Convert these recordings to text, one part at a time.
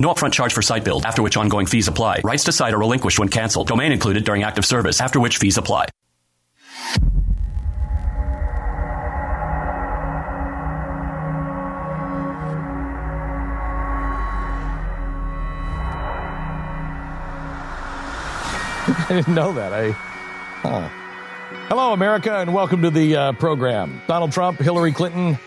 No upfront charge for site build, after which ongoing fees apply. Rights to site are relinquished when canceled. Domain included during active service, after which fees apply. I didn't know that. I. Oh. Hello, America, and welcome to the uh, program. Donald Trump, Hillary Clinton,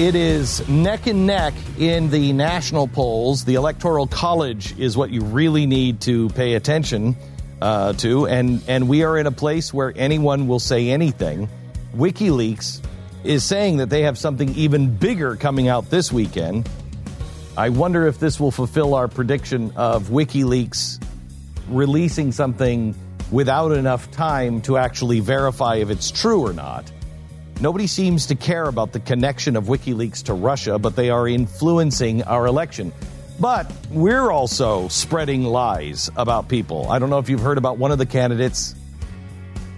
it is neck and neck in the national polls. The Electoral College is what you really need to pay attention uh, to, and and we are in a place where anyone will say anything. WikiLeaks is saying that they have something even bigger coming out this weekend. I wonder if this will fulfill our prediction of WikiLeaks releasing something without enough time to actually verify if it's true or not. Nobody seems to care about the connection of WikiLeaks to Russia, but they are influencing our election. But we're also spreading lies about people. I don't know if you've heard about one of the candidates.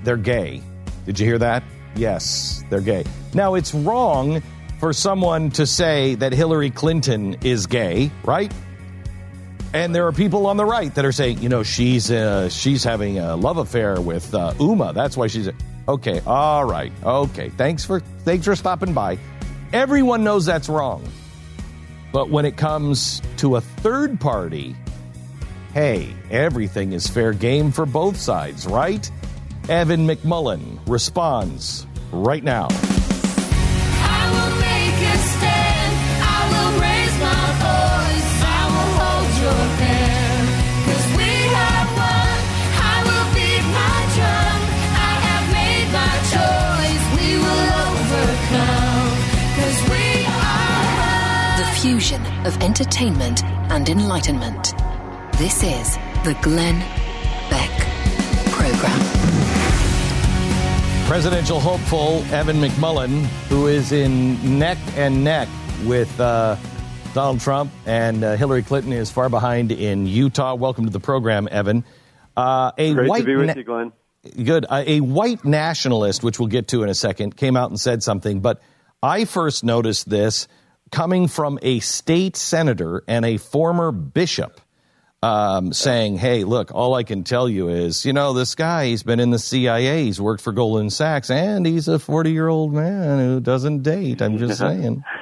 They're gay. Did you hear that? Yes, they're gay. Now, it's wrong for someone to say that Hillary Clinton is gay, right? And there are people on the right that are saying, you know, she's uh, she's having a love affair with uh, Huma. That's why she's. Okay, all right. Okay. Thanks for thanks for stopping by. Everyone knows that's wrong. But when it comes to a third party, hey, everything is fair game for both sides, right? Evan McMullin responds right now. Of entertainment and enlightenment. This is the Glenn Beck Program. Presidential hopeful Evan McMullin, who is in neck and neck with uh, Donald Trump and uh, Hillary Clinton, is far behind in Utah. Welcome to the program, Evan. Uh, a Great white to be with na- you, Glenn. Good. Uh, a white nationalist, which we'll get to in a second, came out and said something, but I first noticed this coming from a state senator and a former bishop um, saying, hey, look, all I can tell you is, you know, this guy, he's been in the CIA, he's worked for Goldman Sachs, and he's a 40 year old man who doesn't date. I'm just saying.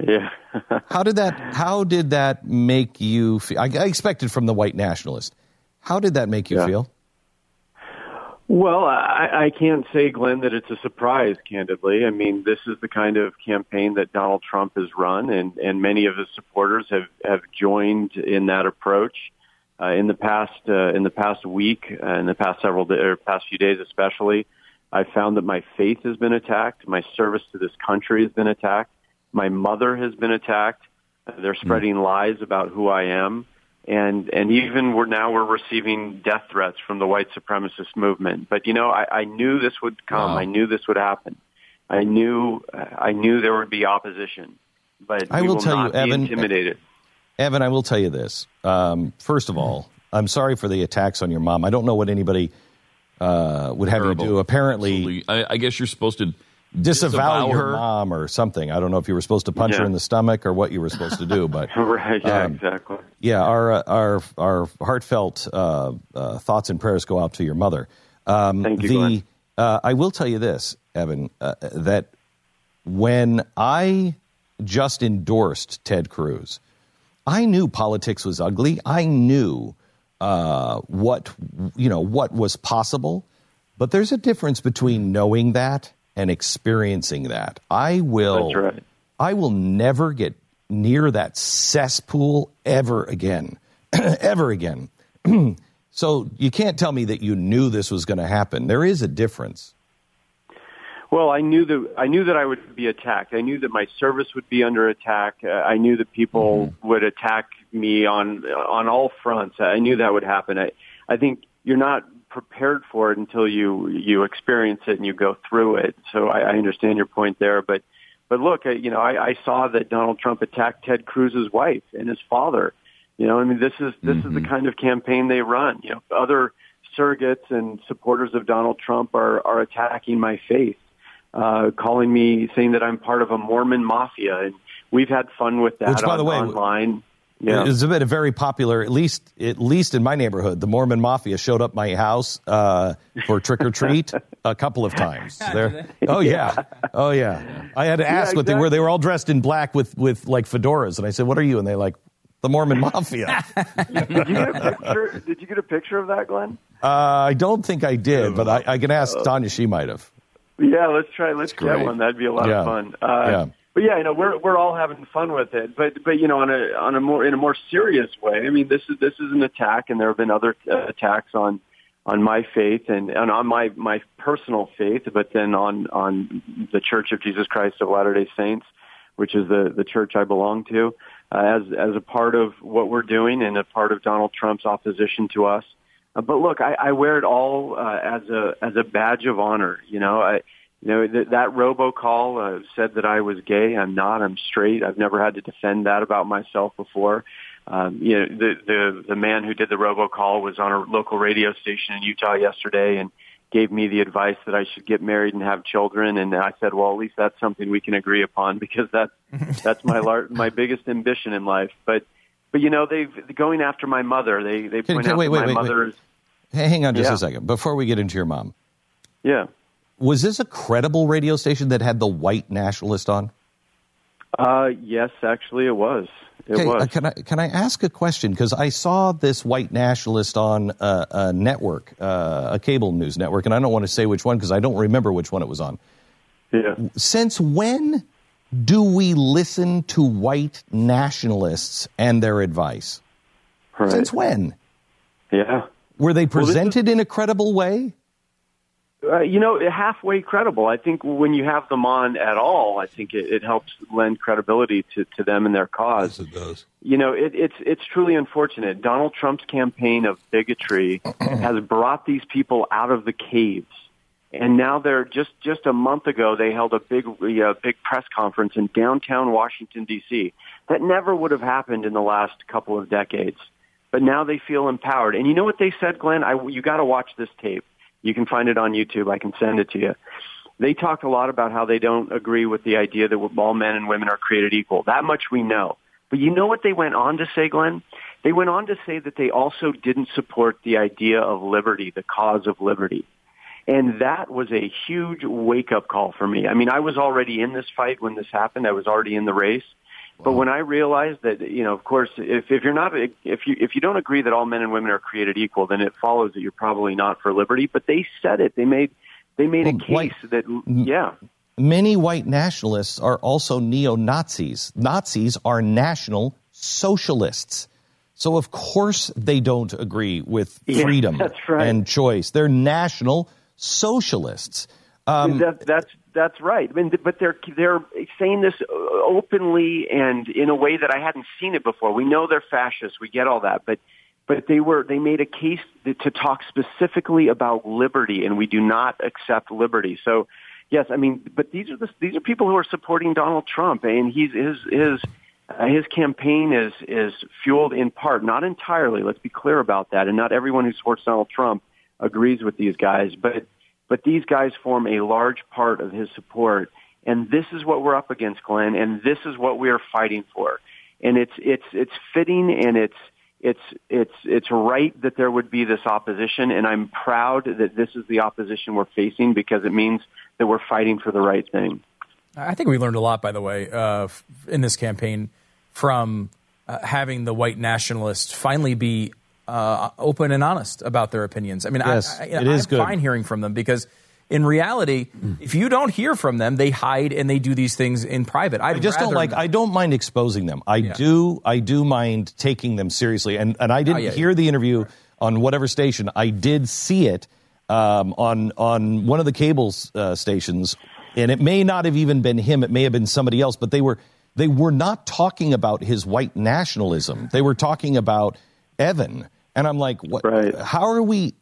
Yeah. how did that, how did that make you feel? I, I expected from the white nationalist. How did that make you yeah. feel? Well, I, I can't say, Glenn, that it's a surprise, candidly. I mean, this is the kind of campaign that Donald Trump has run, and, and many of his supporters have, have joined in that approach. Uh, in the past, uh, in the past week, uh, in the past several days, or past few days especially, I found that my faith has been attacked. My service to this country has been attacked. My mother has been attacked. They're hmm. spreading mm. lies about who I am and and even we're now we're receiving death threats from the white supremacist movement. But you know, I, I knew this would come. Wow. I knew this would happen. I knew I knew there would be opposition. But I will, will tell you, Evan. Intimidated. Evan, I will tell you this. Um, first of all, I'm sorry for the attacks on your mom. I don't know what anybody uh, would have Terrible. you do. Apparently, I, I guess you're supposed to disavow, disavow your mom or something. I don't know if you were supposed to punch yeah. her in the stomach or what you were supposed to do, but right, yeah, um, exactly. Yeah, our uh, our our heartfelt uh, uh, thoughts and prayers go out to your mother. Um, Thank you. The, uh, I will tell you this, Evan, uh, that when I just endorsed Ted Cruz, I knew politics was ugly. I knew uh, what you know what was possible, but there's a difference between knowing that and experiencing that. I will. Right. I will never get near that cesspool ever again, ever again. so you can't tell me that you knew this was going to happen. There is a difference. Well, I knew that I knew that I would be attacked. I knew that my service would be under attack. Uh, I knew that people mm-hmm. would attack me on on all fronts. I knew that would happen. I I think you're not prepared for it until you you experience it and you go through it. So I, I understand your point there, but but look, I, you know, I, I saw that Donald Trump attacked Ted Cruz's wife and his father. You know, I mean, this is this mm-hmm. is the mm-hmm. kind of campaign they run. You know, other surrogates and supporters of Donald Trump are are attacking my faith uh, calling me saying that I'm part of a Mormon mafia, and we've had fun with that. Which, by on, the way, online. Yeah. It's been a very popular, at least at least in my neighborhood. The Mormon Mafia showed up my house uh, for trick or treat a couple of times. oh yeah, oh yeah. I had to ask yeah, exactly. what they were. They were all dressed in black with with like fedoras, and I said, "What are you?" And they like the Mormon Mafia. did, you get a picture, did you get a picture of that, Glenn? Uh, I don't think I did, but I, I can ask Tanya. She might have. Yeah, let's try. Let's get one. That'd be a lot yeah. of fun. Uh, yeah. But yeah, you know, we're we're all having fun with it. But but you know, on a on a more in a more serious way. I mean, this is this is an attack, and there have been other uh, attacks on on my faith and, and on my my personal faith, but then on on the Church of Jesus Christ of Latter Day Saints, which is the the church I belong to, uh, as as a part of what we're doing and a part of Donald Trump's opposition to us. Uh, but look, I, I wear it all uh, as a as a badge of honor. You know, I you know that that robocall uh, said that I was gay. I'm not. I'm straight. I've never had to defend that about myself before. Um, you know, the the the man who did the robocall was on a local radio station in Utah yesterday and gave me the advice that I should get married and have children. And I said, well, at least that's something we can agree upon because that's that's my lar- my biggest ambition in life. But but you know, they've going after my mother. They they point can, out wait, wait, my wait, mother's. Hey, hang on just yeah. a second before we get into your mom. Yeah. Was this a credible radio station that had the white nationalist on? Uh, yes, actually, it was. It okay, was. Uh, can I can I ask a question? Because I saw this white nationalist on a, a network, uh, a cable news network, and I don't want to say which one because I don't remember which one it was on. Yeah. Since when do we listen to white nationalists and their advice? Right. Since when? Yeah. Were they presented well, is, in a credible way? Uh, you know, halfway credible. I think when you have them on at all, I think it, it helps lend credibility to, to them and their cause. Yes, it does. You know, it, it's it's truly unfortunate. Donald Trump's campaign of bigotry has brought these people out of the caves, and now they're just just a month ago they held a big uh, big press conference in downtown Washington D.C. That never would have happened in the last couple of decades, but now they feel empowered. And you know what they said, Glenn? I, you got to watch this tape you can find it on YouTube. I can send it to you. They talked a lot about how they don't agree with the idea that all men and women are created equal. That much we know. But you know what they went on to say, Glenn? They went on to say that they also didn't support the idea of liberty, the cause of liberty. And that was a huge wake up call for me. I mean, I was already in this fight when this happened. I was already in the race. But when I realized that, you know, of course, if, if you're not, if you, if you don't agree that all men and women are created equal, then it follows that you're probably not for liberty. But they said it. They made, they made well, a case white, that, yeah. Many white nationalists are also neo Nazis. Nazis are national socialists. So of course they don't agree with freedom yeah, right. and choice. They're national socialists. Um, that, that's that's right. I mean, but they're they're saying this openly and in a way that I hadn't seen it before. We know they're fascists. We get all that, but but they were they made a case to talk specifically about liberty, and we do not accept liberty. So, yes, I mean, but these are the, these are people who are supporting Donald Trump, and he's his his uh, his campaign is is fueled in part, not entirely. Let's be clear about that, and not everyone who supports Donald Trump agrees with these guys, but but these guys form a large part of his support. And this is what we're up against, Glenn, and this is what we are fighting for. And it's, it's, it's fitting and it's, it's, it's, it's right that there would be this opposition. And I'm proud that this is the opposition we're facing because it means that we're fighting for the right thing. I think we learned a lot, by the way, uh, in this campaign from uh, having the white nationalists finally be uh, open and honest about their opinions. I mean, Yes, I, I, it is I'm good. fine hearing from them because. In reality, if you don't hear from them, they hide and they do these things in private. I'd I just don't like. not. I don't mind exposing them. I Yeah. do. I do mind taking them seriously. And and I didn't Oh, yeah, hear the interview on whatever station. I did see it um, on on one of the cable uh, stations, and it may not have even been him. It may have been somebody else. But they were they were not talking about his white nationalism. They were talking about Evan. And I'm like, what? How are we?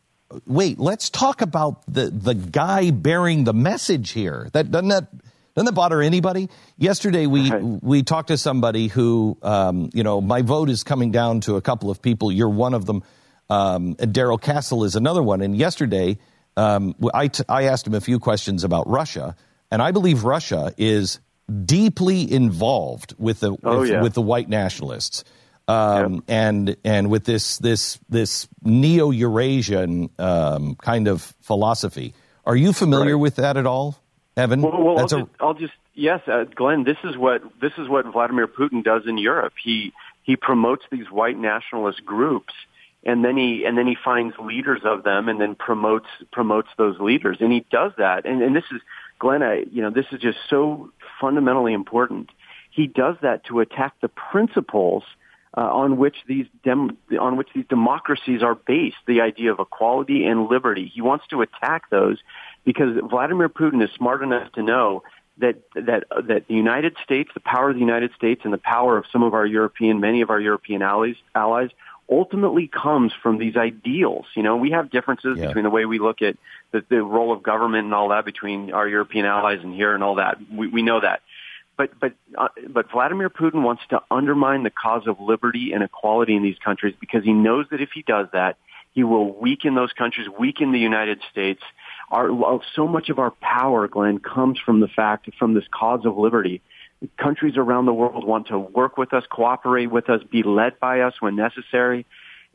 Wait, let's talk about the the guy bearing the message here. That doesn't that doesn't that bother anybody? Yesterday we we talked to somebody who, um, you know, my vote is coming down to a couple of people. You're one of them. Um, Darrell Castle is another one. And yesterday, um, I t- I asked him a few questions about Russia, and I believe Russia is deeply involved with the Oh, with, yeah. with the white nationalists. Um, and and with this this this neo Eurasian um, kind of philosophy, are you familiar with that at all, Evan? Well, well That's I'll, a- just, I'll just yes, uh, Glenn. This is what this is what Vladimir Putin does in Europe. He he promotes these white nationalist groups, and then he and then he finds leaders of them, and then promotes promotes those leaders, and he does that. And, and this is Glenn. I, you know, this is just so fundamentally important. He does that to attack the principles uh, on which these dem- on which these democracies are based, the idea of equality and liberty. He wants to attack those because Vladimir Putin is smart enough to know that that that the United States, the power of the United States, and the power of some of our European, many of our European allies, allies, ultimately comes from these ideals. You know, we have differences between the way we look at the, the role of government and all that between our European allies and here and all that. We, we know that but but uh, but Vladimir Putin wants to undermine the cause of liberty and equality in these countries because he knows that if he does that, he will weaken those countries, weaken the United States. Our so much of our power, Glenn, comes from the fact from this cause of liberty. Countries around the world want to work with us, cooperate with us, be led by us when necessary,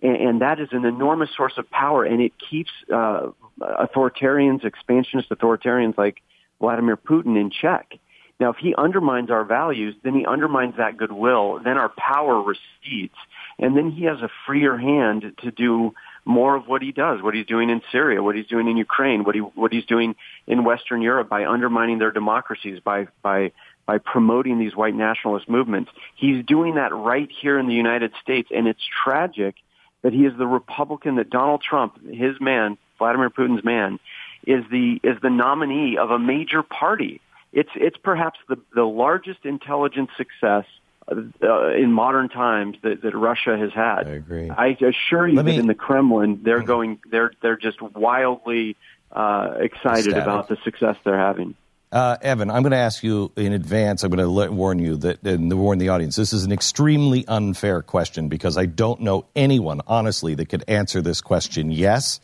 and, that is an enormous source of power, and it keeps uh, authoritarians, expansionist authoritarians like Vladimir Putin in check. Now, if he undermines our values, then he undermines that goodwill. Then our power recedes, and then he has a freer hand to do more of what he does, what he's doing in Syria, what he's doing in Ukraine, what he what he's doing in Western Europe by undermining their democracies, by by by promoting these white nationalist movements. He's doing that right here in the United States, and it's tragic that he is the Republican that Donald Trump, his man, Vladimir Putin's man, is the is the nominee of a major party. It's it's perhaps the the largest intelligence success uh, in modern times that, that Russia has had. I agree. I assure you Let that me- in the Kremlin they're going they're they're just wildly uh, excited about the success they're having. Uh, Evan, I'm going to ask you in advance. I'm going to let, warn you that and warn the audience. This is an extremely unfair question because I don't know anyone honestly that could answer this question. Yes.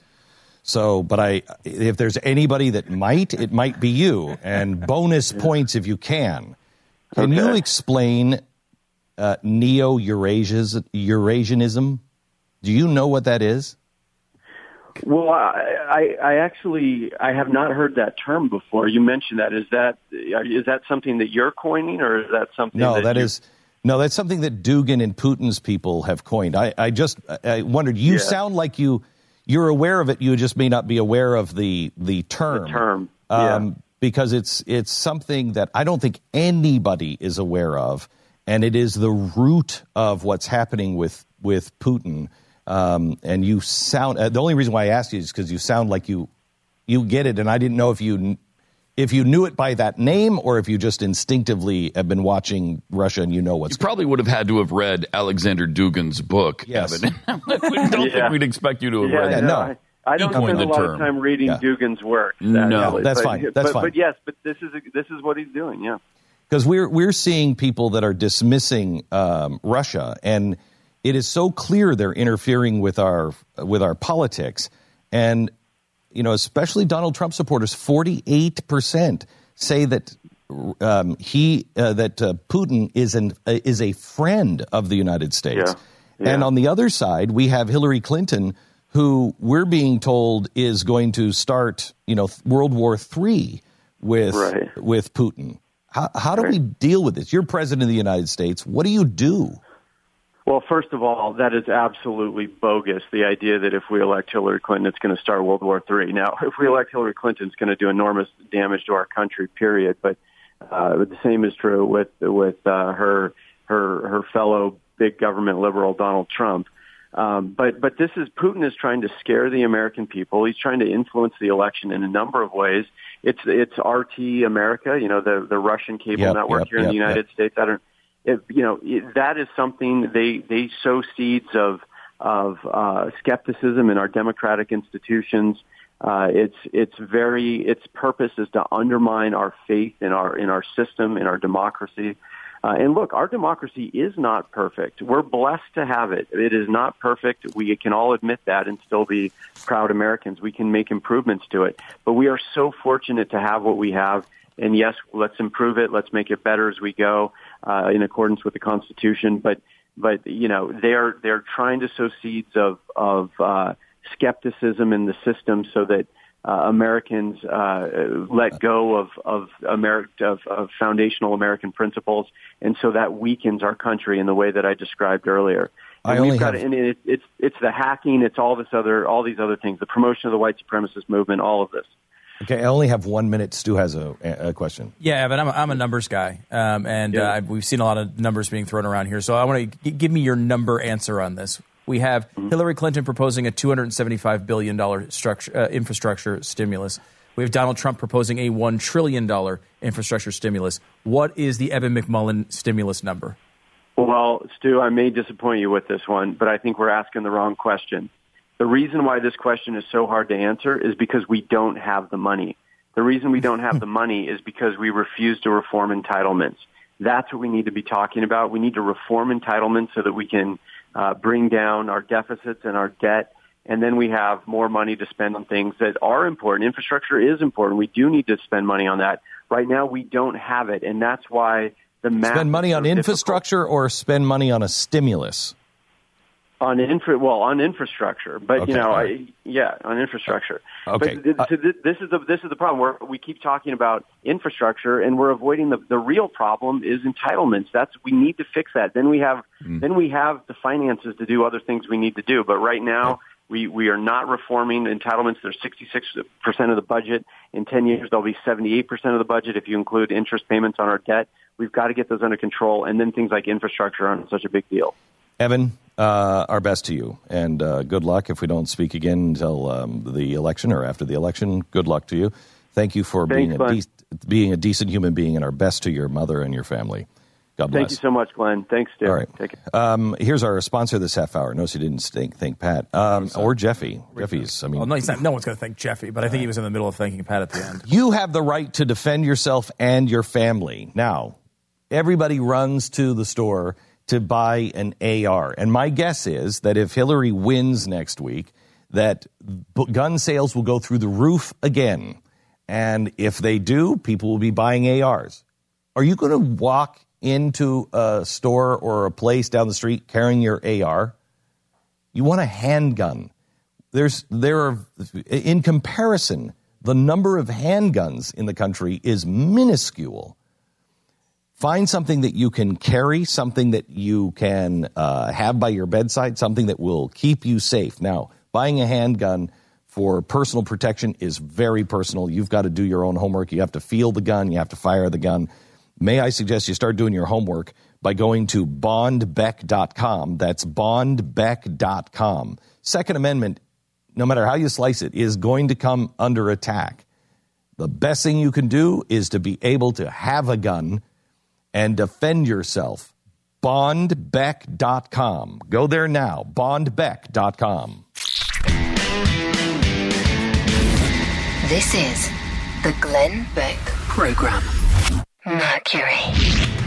So, but I, if there's anybody that might, it might be you. And bonus points if you can. Can you explain uh, neo Eurasianism? Do you know what that is? Well, I, I, I actually I have not heard that term before. You mentioned that. Is that is that something that you're coining, or is that something? No, that that is no, that's something that Dugin and Putin's people have coined. I, I just I wondered. You Yeah. sound like you you're aware of it. You just may not be aware of the the term. The term, um, because it's it's something that I don't think anybody is aware of, and it is the root of what's happening with with Putin. Um, and you sound uh, the only reason why I asked you is because you sound like you you get it, and I didn't know if you if you knew it by that name or if you just instinctively have been watching Russia and you know what's You probably would have had to have read Alexander Dugin's book, Yes. Evan. I don't Yeah. think we'd expect you to have Yeah, read no, that. I, I don't He spend a the lot term. of time reading Yeah. Dugin's work. No, actually. that's but, fine. That's but, fine. But yes, but this is this is what he's doing. Yeah. because we're we're seeing people that are dismissing um, Russia, and it is so clear they're interfering with our with our politics, and you know, especially Donald Trump supporters, forty eight percent say that um, he uh, that uh, Putin is an uh, is a friend of the United States, Yeah. and on the other side we have Hillary Clinton. Who we're being told is going to start, you know, World War III with Right. with Putin. How, how do we deal with this? You're president of the United States. What do you do? Well, first of all, that is absolutely bogus. The idea that if we elect Hillary Clinton, it's going to start World War III. Now, if we elect Hillary Clinton, it's going to do enormous damage to our country. Period. But uh, the same is true with with uh, her her her fellow big government liberal Donald Trump. Um, but but this is Putin is trying to scare the American people. He's trying to influence the election in a number of ways. It's it's RT America, you know, the the Russian cable Yep, network yep, here in the United yep. States. I don't, it, you know, it, that is something they they sow seeds of of uh, skepticism in our democratic institutions. Uh, it's it's very its purpose is to undermine our faith in our in our system in our democracy. Uh, and look, our democracy is not perfect. We're blessed to have it. It is not perfect. We can all admit that and still be proud Americans. We can make improvements to it. But we are so fortunate to have what we have. And yes, let's improve it. Let's make it better as we go uh, in accordance with the Constitution. But but you know they're they're trying to sow seeds of of uh, skepticism in the system so that uh, Americans uh, let go of of, Ameri- of of foundational American principles, and so that weakens our country in the way that I described earlier. I And only we've got have- and it, it's it's the hacking, it's all this other all these other things, the promotion of the white supremacist movement, all of this. Okay, I only have one minute. Stu has a, a question. Yeah, Evan, I'm a, I'm a numbers guy, um, and Yeah. uh, we've seen a lot of numbers being thrown around here. So I want to g- give me your number answer on this. We have Hillary Clinton proposing a 275 billion dollar structure uh, infrastructure stimulus. We have Donald Trump proposing a one trillion dollar infrastructure stimulus. What is the Evan McMullin stimulus number? Well, Stu, I may disappoint you with this one, but I think we're asking the wrong question. The reason why this question is so hard to answer is because we don't have the money. The reason we don't have the money is because we refuse to reform entitlements. That's what we need to be talking about. We need to reform entitlements so that we can uh, bring down our deficits and our debt, and then we have more money to spend on things that are important. Infrastructure is important. We do need to spend money on that. Right now, we don't have it, and that's why the math Spend money on difficult. infrastructure or spend money on a stimulus? On infra well on infrastructure but Okay, you know all I, yeah on infrastructure. Uh, okay. but th- uh, so th- this is the this is the problem. Where we keep talking about infrastructure and we're avoiding the the real problem is entitlements. That's we need to fix that. Then we have hmm. then we have the finances to do other things we need to do. But right now we we are not reforming entitlements. They're 66% of the budget. In 10 years they'll be 78% of the budget if you include interest payments on our debt. We've got to get those under control and then things like infrastructure aren't such a big deal. Evan, uh, our best to you, and uh, good luck. If we don't speak again until um, the election or after the election, good luck to you. Thank you for being a Glenn. dec- being a decent human being, and our best to your mother and your family. God bless. Thank you so much, Glenn. Thanks, Stu. All right. Take it. Um, here's our sponsor this half hour. Notice he didn't think, think Pat um, or Jeffy. Jeffy's. I mean, Well, no, he's not, no one's going to thank Jeffy, but I think he was in the middle of thanking Pat at the end. you have the right to defend yourself and your family. Now, everybody runs to the store to buy an AR. And my guess is that if Hillary wins next week, that gun sales will go through the roof again. And if they do, people will be buying ARs. Are you going to walk into a store or a place down the street carrying your AR? You want a handgun. There's there are in comparison, the number of handguns in the country is minuscule. Find something that you can carry, something that you can uh, have by your bedside, something that will keep you safe. Now, buying a handgun for personal protection is very personal. You've got to do your own homework. You have to feel the gun. You have to fire the gun. May I suggest you start doing your homework by going to bondbeck.com. That's bondbeck.com. Second Amendment, no matter how you slice it, is going to come under attack. The best thing you can do is to be able to have a gun and defend yourself. Bondbeck.com. Go there now. Bondbeck.com. This is the Glenn Beck Program. Mercury.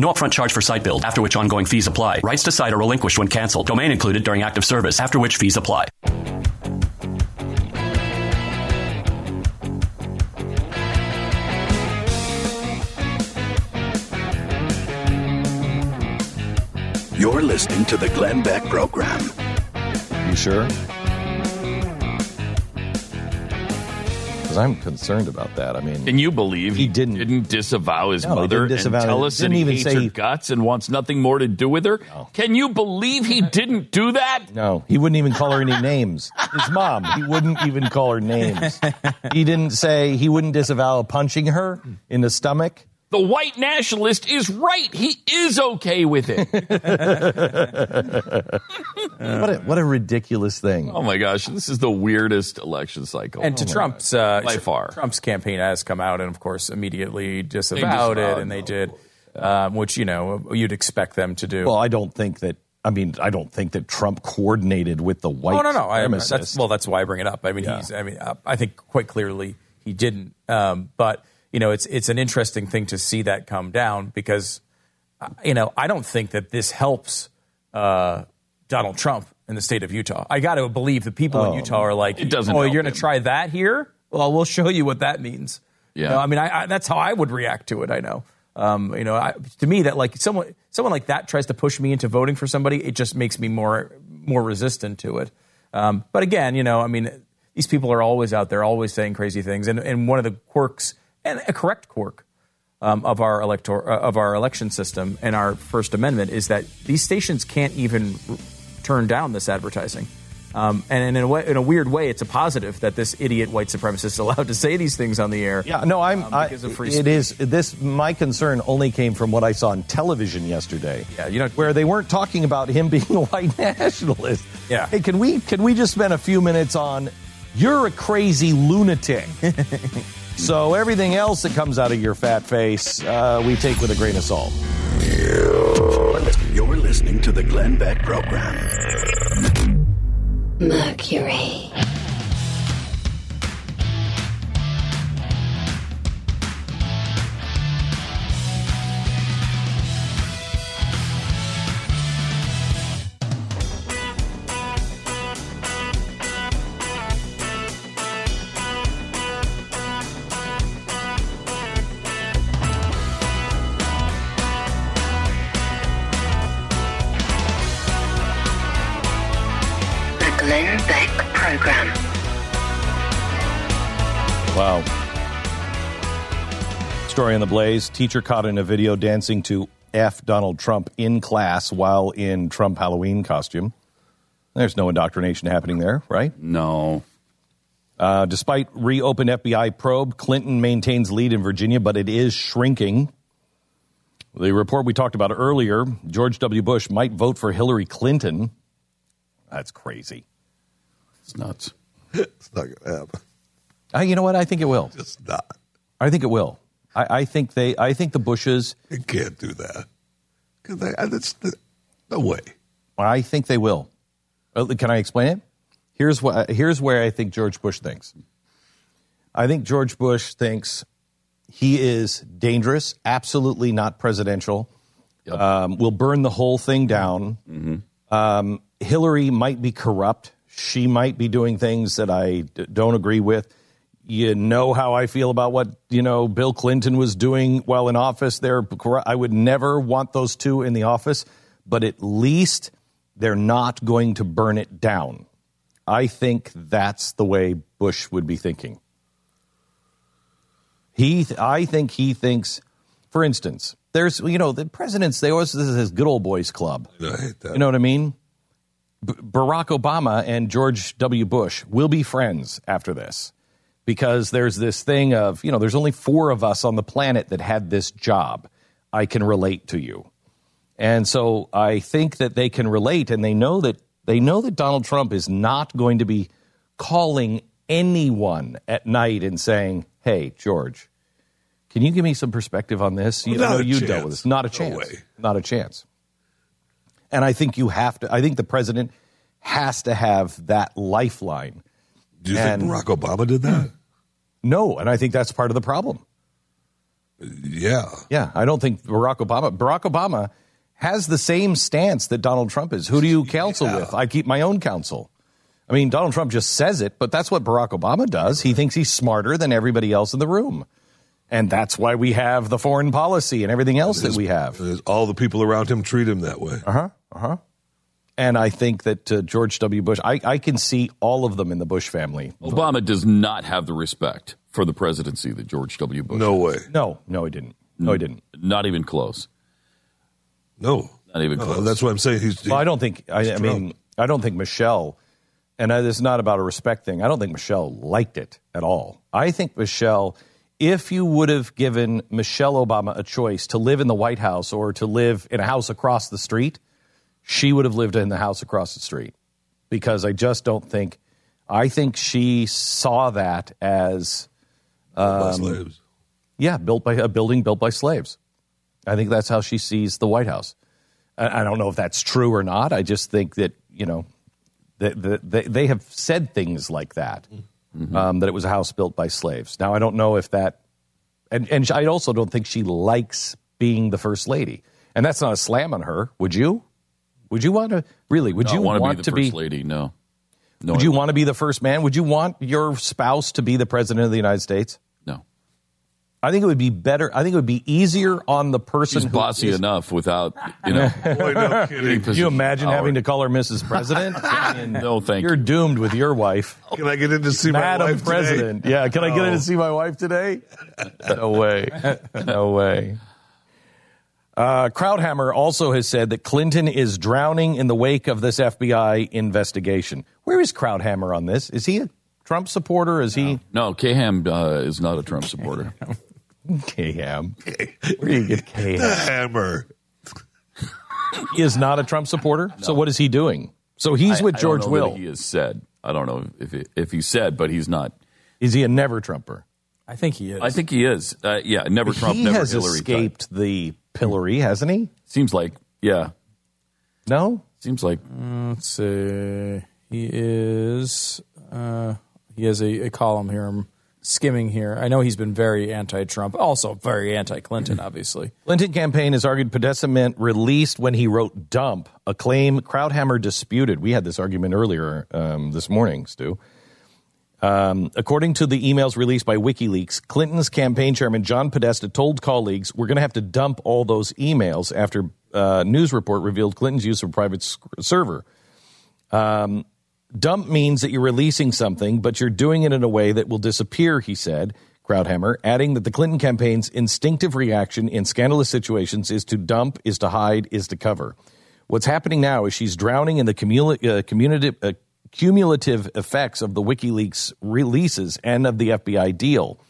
No upfront charge for site build, after which ongoing fees apply. Rights to site are relinquished when canceled. Domain included during active service, after which fees apply. You're listening to the Glenn Beck Program. You sure? I'm concerned about that. I mean, Can you believe he, didn't didn't disavow his No, mother didn't disavow- and tell us that didn't he even hates say her he- guts and wants nothing more to do with her? Can you believe he didn't do that? No, he wouldn't even call her any names. His mom, he wouldn't even call her names. He didn't say he wouldn't disavow punching her in the stomach. The white nationalist is right. He is okay with it. what a what a ridiculous thing. oh my gosh, this is the weirdest election cycle. And to Trump's uh, By far. Trump's campaign has come out and of course immediately disavowed, it, and they did, um, which you know you'd expect them to do. Well, I don't think that. I mean, I don't think that Trump coordinated with the white. oh no, no, I, that's well, that's why I bring it up. I mean, Yeah. he's, I mean, uh, I think quite clearly he didn't. Um, but you know, it's it's an interesting thing to see that come down because uh, you know I don't think that this helps uh, Donald Trump in the state of Utah. I got to believe the people in Oh, Utah are like, It doesn't Oh, you're going to try that here? Well, we'll show you what that means. You Yeah. know, I mean, I, I, that's how I would react to it. I know. Um, you know, I, to me, that like someone someone like that tries to push me into voting for somebody, it just makes me more more resistant to it. Um, but again, you know, I mean, these people are always out there, always saying crazy things, and and one of the quirks and a correct quirk um, of our elector uh, of our election system and our First Amendment is that these stations can't even r- turn down this advertising. Um, and in a, way, in a weird way, it's a positive that this idiot white supremacist is allowed to say these things on the air. Yeah, no, I'm. um, I, because of free it is this. My concern only came from what I saw on television yesterday. Yeah, you know- where they weren't talking about him being a white nationalist. Yeah. Hey, can we can we just spend a few minutes on you're a crazy lunatic? so everything else that comes out of your fat face, uh, we take with a grain of salt. You're listening to the Glenn Beck Program. Mercury. Story on the Blaze. Teacher caught in a video dancing to F Donald Trump in class while in Trump Halloween costume. There's no indoctrination happening there, right? No. Uh, despite reopened FBI probe, Clinton maintains lead in Virginia, but it is shrinking. The report we talked about earlier George W. Bush might vote for Hillary Clinton. That's crazy. It's nuts. It's not going to happen. Uh, you know what? I think it will. It's not. I think it will. I, I think they. I think the Bushes. You can't do that. they- that's the, no way. I think they will. Uh, Can I explain it? Here's what. Here's where I think George Bush thinks. I think George Bush thinks he is dangerous, absolutely not presidential. Um, will burn the whole thing down. Um, Hillary might be corrupt. She might be doing things that I d- don't agree with. You know how I feel about what you know Bill Clinton was doing while in office. There, I would never want those two in the office, but at least they're not going to burn it down. I think that's the way Bush would be thinking. He, I think he thinks, for instance, there's, you know, the presidents, they always, this is his good old boys club. I hate that. You know what I mean? B- Barack Obama and George W. Bush will be friends after this because there's this thing of, you know, there's only four of us on the planet that had this job. I can relate to you. And so I think that they can relate and they know that they know that Donald Trump is not going to be calling anyone at night and saying, "Hey, George, can you give me some perspective on this?" You Not know you chance. dealt with this. Not a chance. way. Not a chance. And I think you have to I think the president has to have that lifeline. Do you And- think Barack Obama did that? No, and I think that's part of the problem. Yeah. Yeah, I don't think Barack Obama. Barack Obama has the same stance that Donald Trump is. Who do you counsel with? I keep my own counsel. I mean, Donald Trump just says it, but that's what Barack Obama does. He thinks he's smarter than everybody else in the room. And that's why we have the foreign policy and everything else that we have. All the people around him treat him that way. Uh huh. Uh huh. And I think that uh, George W. Bush, I, I can see all of them in the Bush family. Obama does not have the respect for the presidency that George W. Bush. No way. No, no, he didn't. No, he didn't. Not even close. No. Not even No, close. that's what I'm saying. He's, Well, I don't think. I, I mean, I don't think Michelle, and I, this is not about a respect thing. I don't think Michelle liked it at all. I think Michelle, if you would have given Michelle Obama a choice to live in the White House or to live in a house across the street, she would have lived in the house across the street. Because I just don't think. I think she saw that as, By um, slaves. yeah, built by a building built by slaves. I think that's how she sees the White House. I, I don't know if that's true or not. I just think that you know, that that they, they have said things like that, um, that it was a house built by slaves. Now I don't know if that, and and I also don't think she likes being the first lady, and that's not a slam on her. Would you? Would you want to really? Would No, you want want to to be the be? first lady? No. No. would I you want to be the first man? Would you want your spouse to be the president of the United States? No. I think it would be better. I think it would be easier on the person She's who bossy is- enough without, you know. Boy, no kidding. Can you imagine having to call her Mrs. President? No, thank You're you. doomed with your wife. Can I get in to see my Madam wife today? President. Yeah, can I get in to see my wife today? No way. No way. Uh, Krauthammer also has said that Clinton is drowning in the wake of this FBI investigation. Where is Krauthammer on this? Is he a Trump supporter? Is he No, Kaham uh, is not a Trump supporter. K-Ham? Where do you get K-Ham? The hammer. He is not a Trump supporter. So what is he doing? So he's I- with I don't George know that Will. He has said. I don't know if he, if he said, but he's not. Is he a never Trumper? I think he is. I think he is. Uh, yeah, never Trump, he never has Hillary. type. escaped the pillory, hasn't he? Seems like, yeah. No. Seems like Let's see. He is. Uh, he has a, a column here. I'm skimming here. I know he's been very anti-Trump, also very anti-Clinton, obviously. Clinton campaign has argued Podesta meant released when he wrote dump, a claim Krauthammer disputed. We had this argument earlier um, this morning, Stu. Um, according to the emails released by WikiLeaks, Clinton's campaign chairman John Podesta told colleagues, "We're going to have to dump all those emails." After uh, news report revealed Clinton's use of a private sc- server. Um, dump means that you're releasing something, but you're doing it in a way that will disappear, he said, Krauthammer, adding that the Clinton campaign's instinctive reaction in scandalous situations is to dump, is to hide, is to cover. What's happening now is she's drowning in the communi- uh, community, uh, cumulative effects of the WikiLeaks releases and of the FBI deal.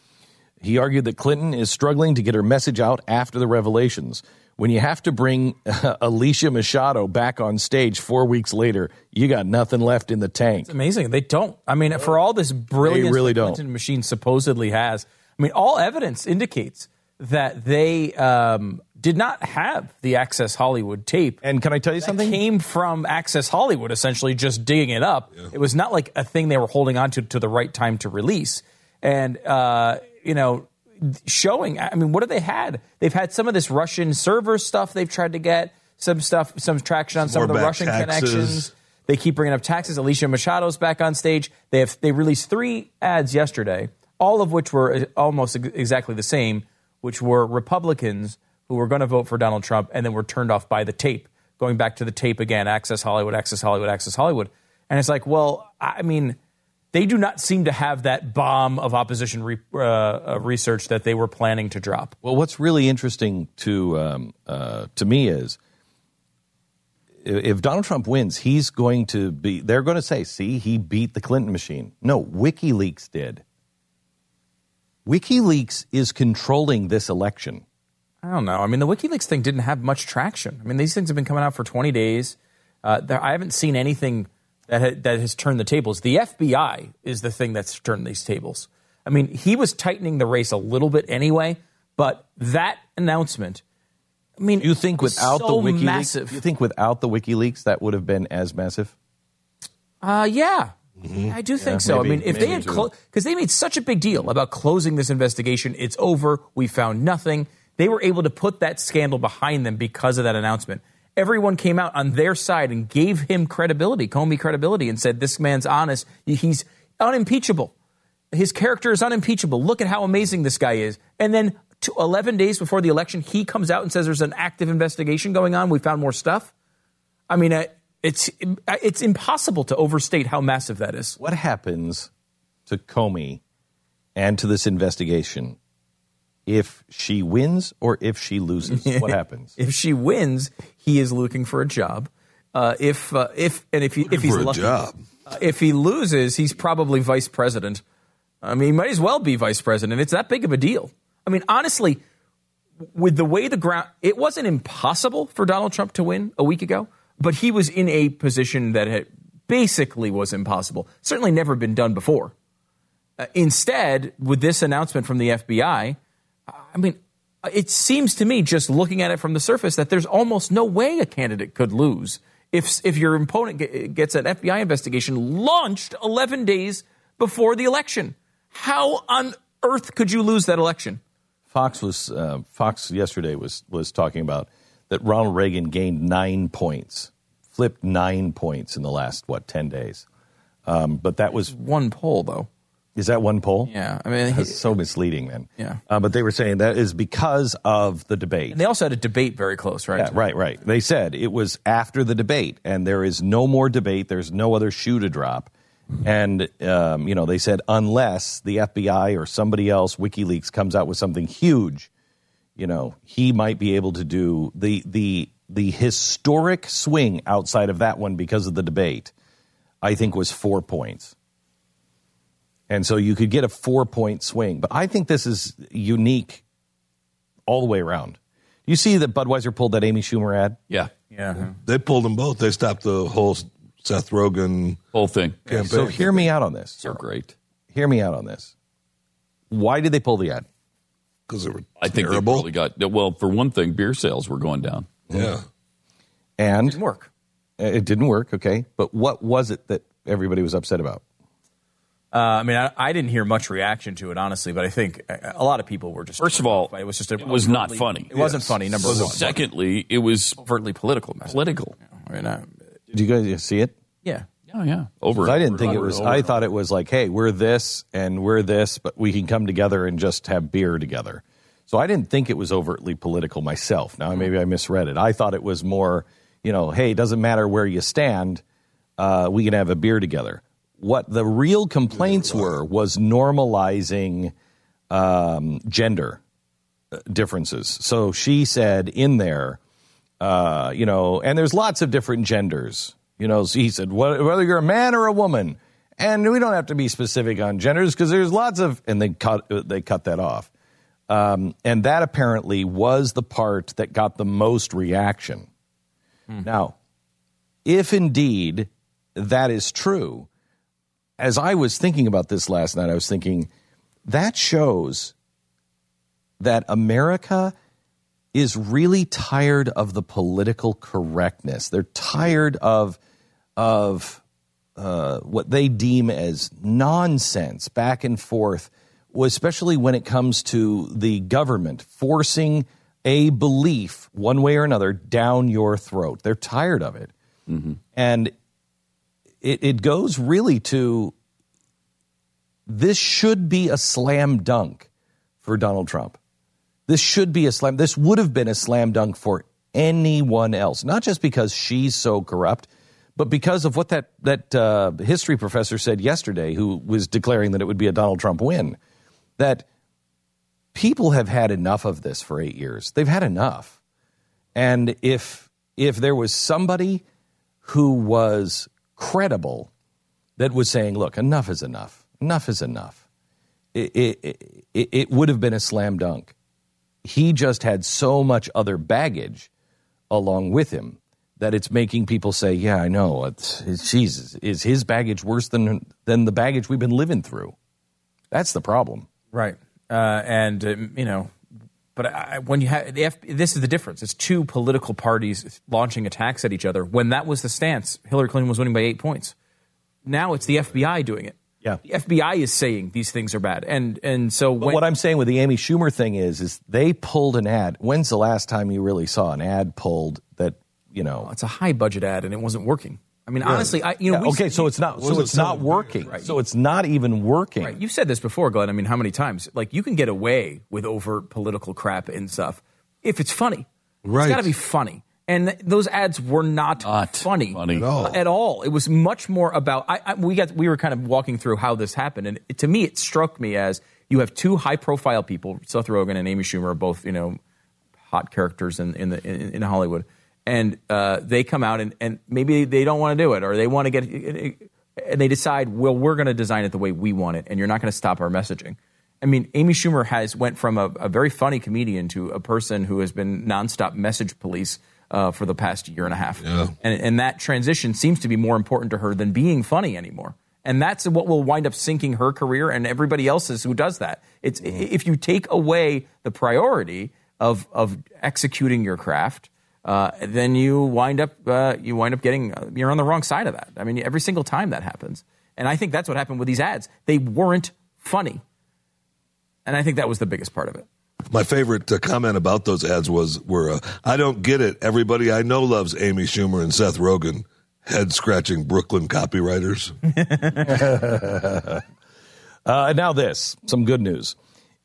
He argued that Clinton is struggling to get her message out after the revelations. When you have to bring Alicia Machado back on stage four weeks later, you got nothing left in the tank. It's amazing. They don't. I mean, for all this brilliance really the don't. Clinton machine supposedly has, I mean, all evidence indicates that they um, did not have the Access Hollywood tape. And can I tell you something? came from Access Hollywood, essentially just digging it up. It was not like a thing they were holding on to to the right time to release. And, uh, you know, showing, I mean, what have they had? They've had some of this Russian server stuff they've tried to get, some stuff, some traction on some, more of the Russian taxes. connections. They keep bringing up taxes. Alicia Machado's back on stage. They have they released three ads yesterday, all of which were uh, almost ex- exactly the same, which were Republicans who were going to vote for Donald Trump and then were turned off by the tape. Going back to the tape again, Access Hollywood, Access Hollywood, Access Hollywood. And it's like, well, I mean, they do not seem to have that bomb of opposition re- uh, uh, research that they were planning to drop. Well, what's really interesting to um, uh, to me is if Donald Trump wins, he's going to be. They're going to say, "See, he beat the Clinton machine." No, WikiLeaks did. WikiLeaks is controlling this election. I don't know. I mean, the WikiLeaks thing didn't have much traction. I mean, these things have been coming out for 20 days. Uh, there, I haven't seen anything that ha- that has turned the tables. The FBI is the thing that's turned these tables. I mean, he was tightening the race a little bit anyway, but that announcement. I mean, You think without so the WikiLeaks, massive. you think without the WikiLeaks that would have been as massive? Uh, yeah. I do think so. maybe- I mean, if they had too. because they made such a big deal about closing this investigation, it's over. We found nothing. They were able to put that scandal behind them because of that announcement. Everyone came out on their side and gave him credibility, Comey credibility, and said this man's honest. He's unimpeachable. His character is unimpeachable. Look at how amazing this guy is. And then to 11 days before the election, he comes out and says there's an active investigation going on. We found more stuff. I mean, uh, it's it's impossible to overstate how massive that is. What happens to Comey and to this investigation if she wins or if she loses? What happens? If she wins, he is looking for a job. Uh, if uh, if and if he, if he's for a lucky, job. uh, if he loses, he's probably vice president. I mean, he might as well be vice president. It's that big of a deal. I mean, honestly, with the way the ground, it wasn't impossible for Donald Trump to win a week ago, but he was in a position that had basically was impossible. Certainly never been done before. Uh, instead, with this announcement from the FBI, I mean, it seems to me, just looking at it from the surface, that there's almost no way a candidate could lose if if your opponent ge- gets an FBI investigation launched 11 days before the election. How on earth could you lose that election? Fox was uh, Fox yesterday was was talking about that Ronald Reagan gained nine points, flipped nine points in the last what ten days. Um, but that was one poll, though. Is that one poll? Yeah, I mean, that's so misleading, man. Yeah. Uh, but they were saying that is because of the debate. And they also had a debate very close, right? Yeah, right, right. They said it was after the debate, and there is no more debate. There's no other shoe to drop. And, um, you know, they said unless the FBI or somebody else, WikiLeaks, comes out with something huge, you know, he might be able to do the, the, the historic swing outside of that one because of the debate, I think was four points. And so you could get a four point swing. But I think this is unique all the way around. You see that Budweiser pulled that Amy Schumer ad? Yeah. Yeah. They pulled them both. They stopped the whole Seth Rogen whole thing. campaign. So hear me out on this. They're great. Hear me out on this. Why did they pull the ad? Because they were I think they probably got well. For one thing, beer sales were going down. Yeah. And it didn't work. It didn't work, okay. But what was it that everybody was upset about? Uh, I mean, I, I didn't hear much reaction to it, honestly, but I think a, a lot of people were just. First of all, it was just a, it was not funny. It wasn't funny. Number one. Secondly, it was overtly political. Message. political. I mean, I, Did you guys see it? yeah. Oh yeah, over. 'Cause I didn't over, think it was. over. I thought it was like, hey, we're this and we're this, but we can come together and just have beer together. So I didn't think it was overtly political myself. Now maybe I misread it. I thought it was more, you know, hey, it doesn't matter where you stand, uh, we can have a beer together. What the real complaints were was normalizing um, gender uh, differences. So she said in there, uh, you know, and there's lots of different genders. You know, so he said, whether you're a man or a woman, and we don't have to be specific on genders because there's lots of, and they cut they cut that off. Um, and that apparently was the part that got the most reaction. Now, if indeed that is true, as I was thinking about this last night, I was thinking that shows that America is really tired of the political correctness. They're tired of of uh, what they deem as nonsense, back and forth, especially when it comes to the government forcing a belief one way or another down your throat. They're tired of it, and it, it goes really to this should be a slam dunk for Donald Trump. This should be a slam. This would have been a slam dunk for anyone else, not just because she's so corrupt, but because of what that that uh, history professor said yesterday, who was declaring that it would be a Donald Trump win, that people have had enough of this for eight years. They've had enough, and if if there was somebody who was credible that was saying, "Look, enough is enough. Enough is enough," it, it, it, it would have been a slam dunk. He just had so much other baggage along with him that it's making people say, "Yeah, I know. It's, Jesus. Is his baggage worse than than the baggage we've been living through?" That's the problem. Right. Uh, and um, you know, but I, when you have the F, this is the difference. It's two political parties launching attacks at each other. When that was the stance, Hillary Clinton was winning by eight points. Now it's the FBI doing it. Yeah. The FBI is saying these things are bad, and and so when, what I'm saying with the Amy Schumer thing is, is they pulled an ad. When's the last time you really saw an ad pulled that you know? it's a high budget ad, and it wasn't working. I mean, Yeah. honestly, I you know, Yeah, we- okay, so it's not. So Wasn't it's not working. Right. So it's not even working. Right. You've said this before, Glenn. I mean, how many times? Like, you can get away with overt political crap and stuff if it's funny. Right. It's got to be funny. And those ads were not, funny, funny. at all. It was much more about. I, I, we got we were kind of walking through how this happened, and it, to me, it struck me as you have two high profile people, Seth Rogen and Amy Schumer, are both you know hot characters in in, the, in, in Hollywood, and uh, they come out and, and maybe they don't want to do it, or they want to get, and they decide, well, we're going to design it the way we want it, and you're not going to stop our messaging. I mean, Amy Schumer has went from a, a very funny comedian to a person who has been nonstop message police uh, for the past year and a half, and, and that transition seems to be more important to her than being funny anymore. And that's what will wind up sinking her career and everybody else's who does that. It's if you take away the priority of of executing your craft, uh, then you wind up uh, you wind up getting uh, you're on the wrong side of that. I mean, every single time that happens, and I think that's what happened with these ads. They weren't funny, and I think that was the biggest part of it. My favorite uh, comment about those ads was, "Were uh, I don't get it. Everybody I know loves Amy Schumer and Seth Rogen, head scratching Brooklyn copywriters." Uh, now, this some good news.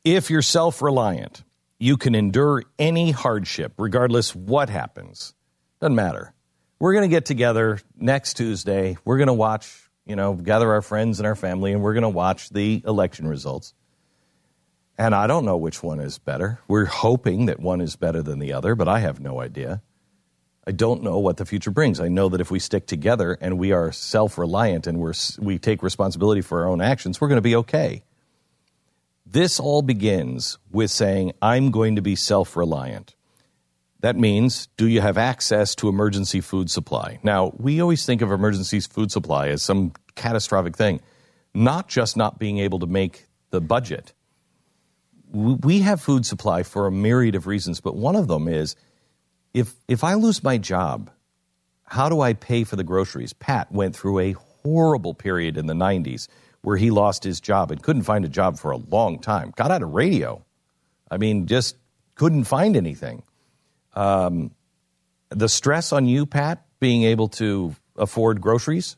If you're self reliant, you can endure any hardship, regardless what happens. Doesn't matter. We're going to get together next Tuesday. We're going to watch, you know, gather our friends and our family, and we're going to watch the election results. And I don't know which one is better. We're hoping that one is better than the other, but I have no idea. I don't know what the future brings. I know that if we stick together and we are self-reliant and we're, we take responsibility for our own actions, we're going to be okay. This all begins with saying, I'm going to be self-reliant. That means, do you have access to emergency food supply? Now, we always think of emergency food supply as some catastrophic thing, not just not being able to make the budget. We we have food supply for a myriad of reasons, but one of them is if if I lose my job, how do I pay for the groceries? Pat went through a horrible period in the 90s where he lost his job and couldn't find a job for a long time. Got out of radio. I mean, just couldn't find anything. Um, the stress on you, Pat, being able to afford groceries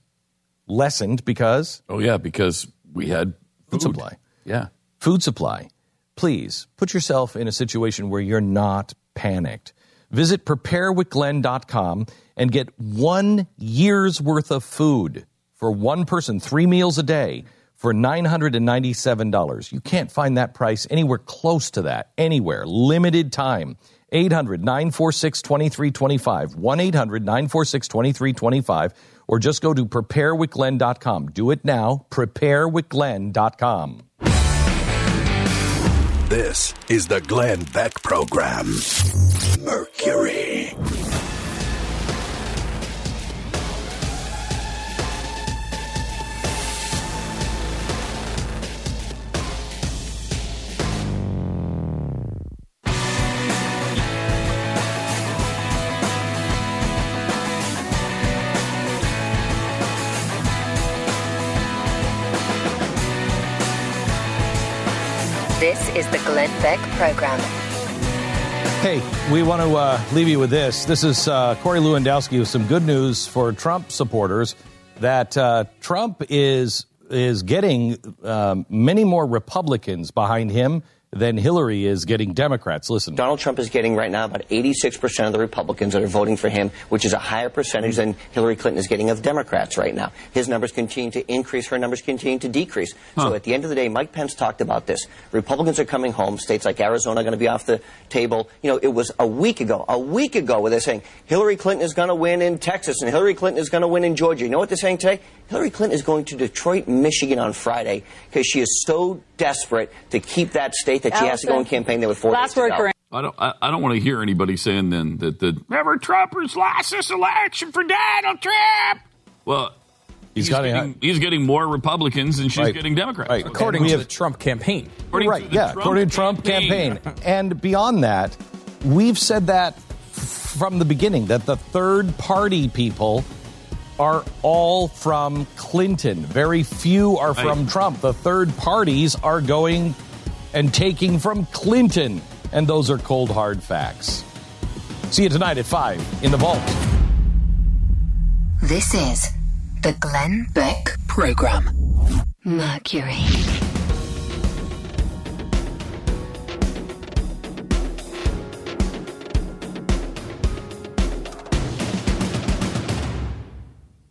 lessened because Oh yeah, because we had food supply. Yeah. Food supply. Please put yourself in a situation where you're not panicked. Visit preparewithglenn.com and get one year's worth of food for one person, three meals a day for $997. You can't find that price anywhere close to that, anywhere. Limited time. 800 946 2325. 1 800 946 2325. Or just go to preparewithglenn.com. Do it now. Preparewithglenn.com. This is the Glenn Beck Program. Mercury. This is the Glenn Beck Program. Hey, we want to uh, leave you with this. This is uh, Corey Lewandowski with some good news for Trump supporters that uh, Trump is is getting um, many more Republicans behind him than Hillary is getting Democrats. Listen. Donald Trump is getting right now about 86% of the Republicans that are voting for him, which is a higher percentage than Hillary Clinton is getting of Democrats right now. His numbers continue to increase, her numbers continue to decrease. So at the end of the day, Mike Pence talked about this. Republicans are coming home. States like Arizona are going to be off the table. You know, it was a week ago, a week ago, where they're saying Hillary Clinton is going to win in Texas and Hillary Clinton is going to win in Georgia. You know what they're saying today? Hillary Clinton is going to Detroit, Michigan on Friday because she is so desperate to keep that state that she has to go and campaign there with four Last days to word go. for I don't. I, I don't want to hear anybody saying then that the Never Trumpers lost this election for Donald Trump. Well, He's got a- he's getting more Republicans and she's Right. getting Democrats. Right. According We to have- the Trump campaign. According right, to the yeah, Trump according to the Trump campaign. and beyond that, we've said that from the beginning that the third party people are all from Clinton. Very few are from Right. Trump. The third parties are going and taking from Clinton. And those are cold, hard facts. See you tonight at 5 in the vault. This is the Glenn Beck Program. Mercury.